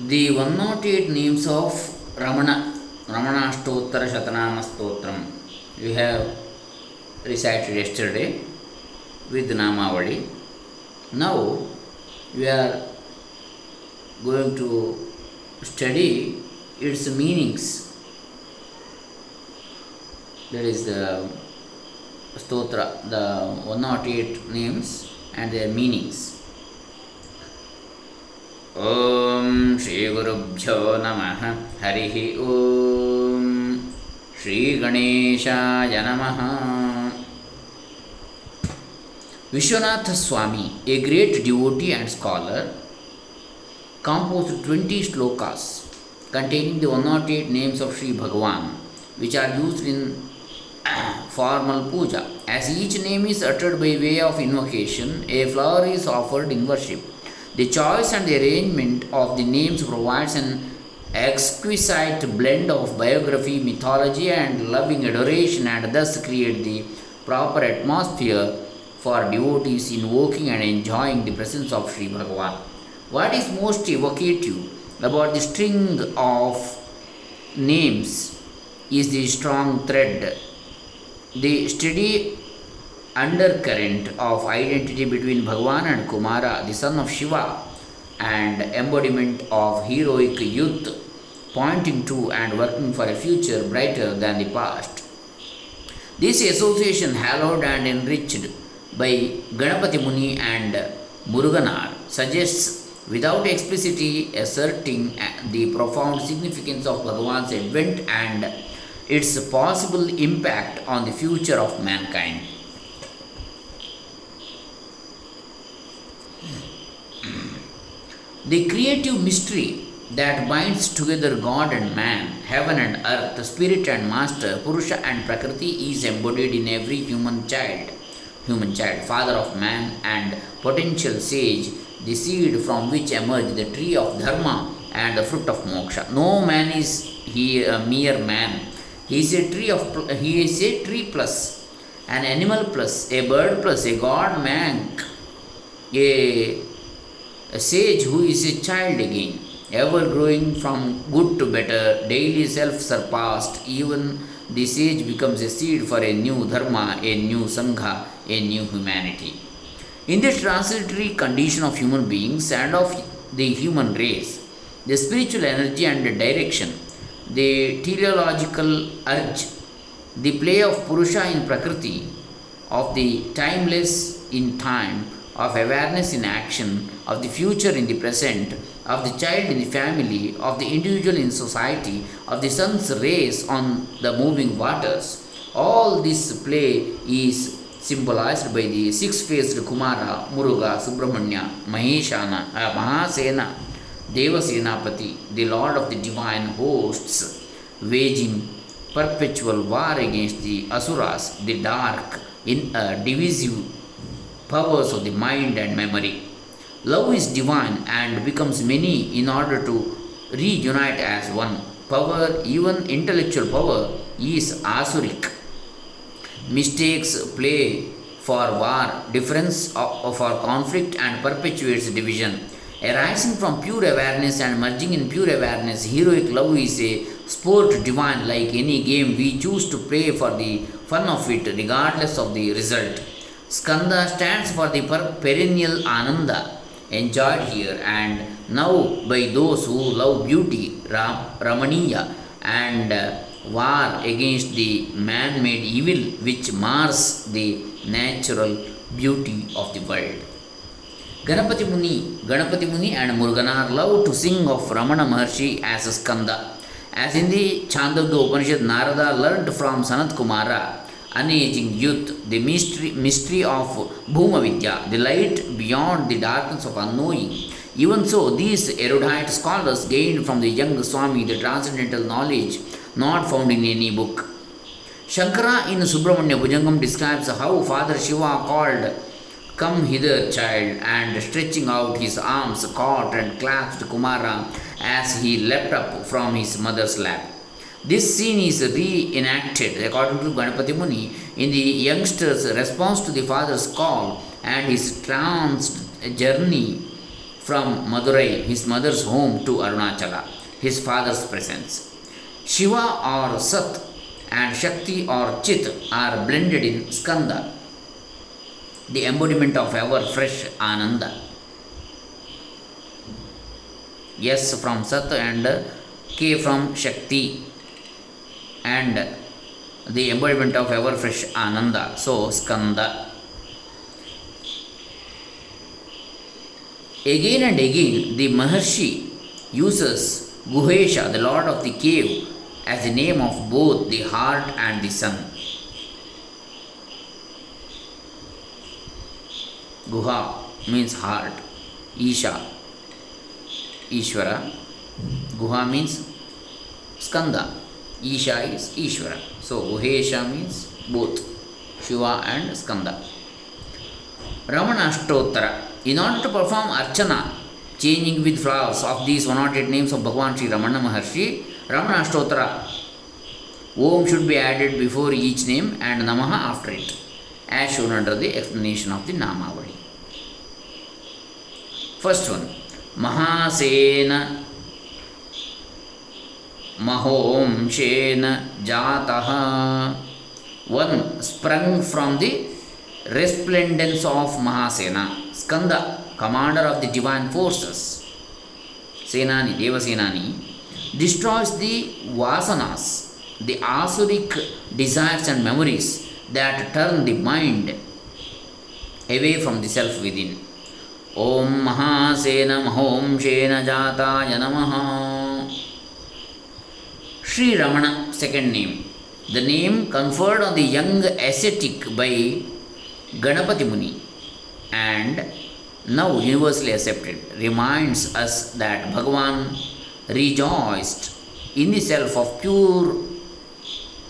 The 108 names of Ramana, Ramana Stotra Shatanama Stotram, we have recited yesterday with Namavali. Now we are going to study its meanings. That is the stotra, the 108 names and their meanings. ओम श्री गुरुभ्यो नम। हरि ओम श्री गणेशाय नम। Vishwanath Swami a great devotee and scholar composed 20 shlokas containing the 108 names of Shri Bhagavan which are used in formal puja as each name is uttered by way of invocation a flower is offered in worship The choice and the arrangement of the names provides an exquisite blend of biography, mythology, and loving adoration, and thus create the proper atmosphere for devotees invoking and enjoying the presence of Sri Bhagavan. What is most evocative about the string of names is the strong thread, the steady undercurrent of identity between Bhagavan and Kumara, the son of Shiva, and embodiment of heroic youth, pointing to and working for a future brighter than the past. This association, hallowed and enriched by Ganapati Muni and Muruganar, suggests without explicitly asserting the profound significance of Bhagavan's advent and its possible impact on the future of mankind. The creative mystery that binds together God and man, heaven and earth, spirit and master, Purusha and Prakriti is embodied in every human child. Human child, father of man and potential sage, the seed from which emerge the tree of dharma and the fruit of moksha. No man is he a mere man. He is a tree of he is a tree plus, an animal plus, a bird plus, a god man, a a sage who is a child again, ever growing from good to better, daily self surpassed, even the sage becomes a seed for a new dharma, a new sangha, a new humanity. In this transitory condition of human beings and of the human race, the spiritual energy and the direction, the teleological urge, the play of Purusha in Prakriti, of the timeless in time, of awareness in action, of the future in the present, of the child in the family, of the individual in society, of the sun's rays on the moving waters. All this play is symbolized by the six faced Kumara, Muruga, Subramanya, Maheshana, uh, Mahasena, Devasenapati, the Lord of the divine hosts, waging perpetual war against the Asuras, the dark, in, a divisive powers of the mind and memory. Love is divine and becomes many in order to reunite as one. Power, even intellectual power, is asuric. Mistakes play for war, difference for conflict, and perpetuates division. Arising from pure awareness and merging in pure awareness, heroic love is a sport divine like any game we choose to play for the fun of it, regardless of the result. Skanda stands for the perennial Ananda enjoyed here and now by those who love beauty, Ram, Ramaniya, and uh, war against the man made evil which mars the natural beauty of the world. Ganapati Muni, Ganapati Muni and Muruganar love to sing of Ramana Maharshi as a Skanda. As in the Chandogya Upanishad, Narada learned from Sanat Kumara unaging youth, the mystery, mystery of Bhuma Vidya, the light beyond the darkness of unknowing. Even so, these erudite scholars gained from the young Swami the transcendental knowledge not found in any book. Shankara in Subramanya Bhujangam describes how Father Shiva called, Come hither, child, and stretching out his arms, caught and clasped Kumara as he leapt up from his mother's lap. This scene is reenacted, according to Ganapati Muni, in the youngster's response to the father's call and his tranced journey from Madurai, his mother's home, to Arunachala, his father's presence. Shiva or Sat and Shakti or Chit are blended in Skanda, the embodiment of ever fresh Ananda. Yes from Sat and K from Shakti and the embodiment of ever fresh Ananda. So, Skanda. Again and again, the Maharshi uses Guhesha, the lord of the cave, as the name of both the heart and the sun. Guha means heart, Isha, Ishvara. Guha means Skanda, Isha is Ishvara. So, Guhesha means both Shiva and Skanda. Ramana Ashtottara. In order to perform Archana, changing with flowers of these 108 names of Bhagavan Sri Ramana Maharshi, Ramana Ashtottara, Om should be added before each name and Namaha after it, as shown under the explanation of the Namavali. First one, Mahasena Mahomshena Jataha. One sprung from the resplendence of Mahasena, Skanda, commander of the divine forces. Senani, Devasenani, destroys the vasanas, the asuric desires and memories that turn the mind away from the self within. Om Mahasena Mahomshena Jataya Namaha. Sri Ramana, second name. The name conferred on the young ascetic by Ganapati Muni. And now universally accepted reminds us that Bhagavan rejoiced in the self of pure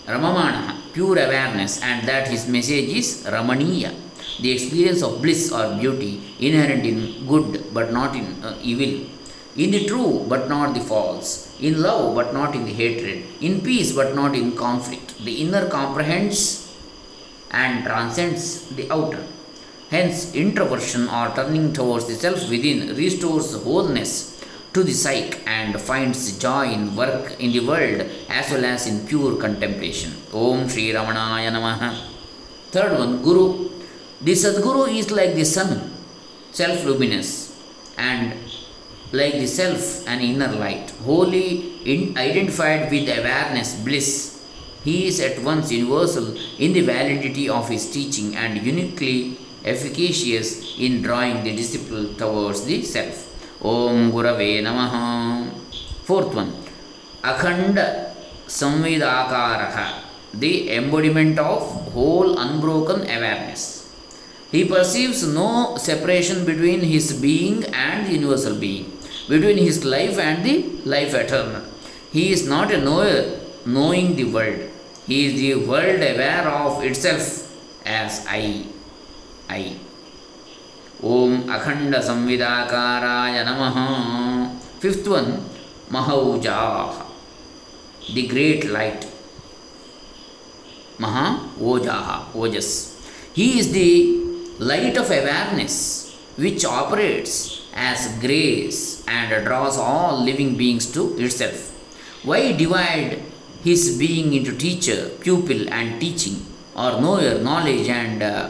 Ramamana, pure awareness, and that his message is Ramaniya, the experience of bliss or beauty inherent in good but not in uh, evil, in the true but not the false, in love but not in the hatred, in peace but not in conflict. The inner comprehends and transcends the outer. Hence, introversion or turning towards the self within restores wholeness to the psyche and finds joy in work in the world as well as in pure contemplation. Om Sri Ramanaya Namaha. Third one, Guru. The Sadguru is like the sun, self luminous, and like the self, an inner light, wholly in identified with awareness, bliss, he is at once universal in the validity of his teaching and uniquely efficacious in drawing the disciple towards the self. Om Gurave Namaha. Fourth one, Akhanda Samvidakaraha, the embodiment of whole unbroken awareness. He perceives no separation between his being and universal being, between his life and the life eternal. He is not a knower knowing the world. He is the world aware of itself as I. I. Om Akhanda Samvidakaraya Namaha. Fifth one, Mahaujaha, the great light. Maha Ojaha, Ojas. He is the light of awareness which operates as grace and draws all living beings to itself. Why divide his being into teacher, pupil, and teaching, or knower, knowledge, and uh,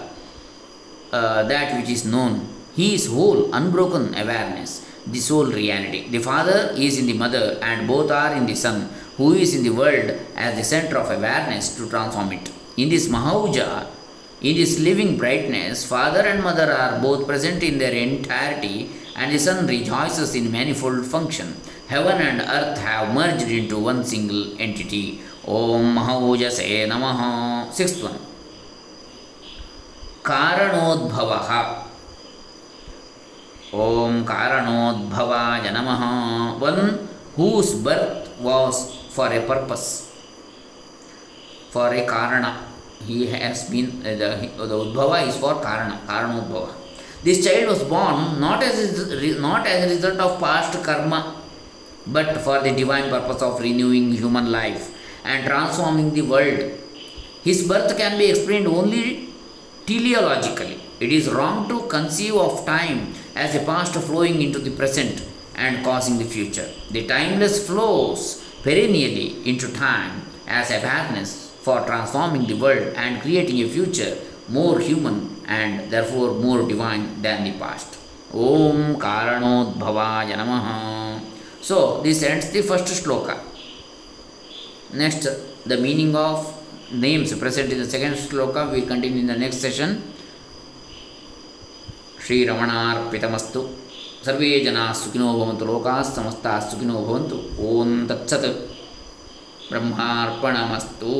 uh, that which is known. He is whole, unbroken awareness, the sole reality. The Father is in the Mother, and both are in the Son, who is in the world as the center of awareness to transform it. In this Mahauja, in this living brightness, father and mother are both present in their entirety, and the son rejoices in manifold function. Heaven and earth have merged into one single entity. Om Mahaujase Namaha. Sixth one. कारणोद्भवः ಓಂ ಕಾರಣೋದ್ಭವಾಯ ನಮಃ one whose birth was for a purpose? For a Karana he has been uh, the, the udbhava is for karana karanodbhava this child was born not as not as a result of past karma but for the divine purpose of renewing human life and transforming the world. His birth can be explained only teleologically. It is wrong to conceive of time as a past flowing into the present and causing the future. The timeless flows perennially into time as awareness for transforming the world and creating a future more human and therefore more divine than the past. Om Karanodbhavaya Namaha. So, this ends the first sloka. Next, the meaning of names present in the second sloka we continue in the next session. Shri ರಮಣಾರ್ಪಿತಮಸ್ತು ಸರ್ವೇ ಜನಾಃ ಸುಖಿನೋ ಭವಂತು ಲೋಕಾಃ ಸಮಸ್ತಾಃ ಸುಖಿನೋ ಭವಂತು ಓಂ ತತ್ಸತ್ ಬ್ರಹ್ಮಾರ್ಪಣಮಸ್ತೂ.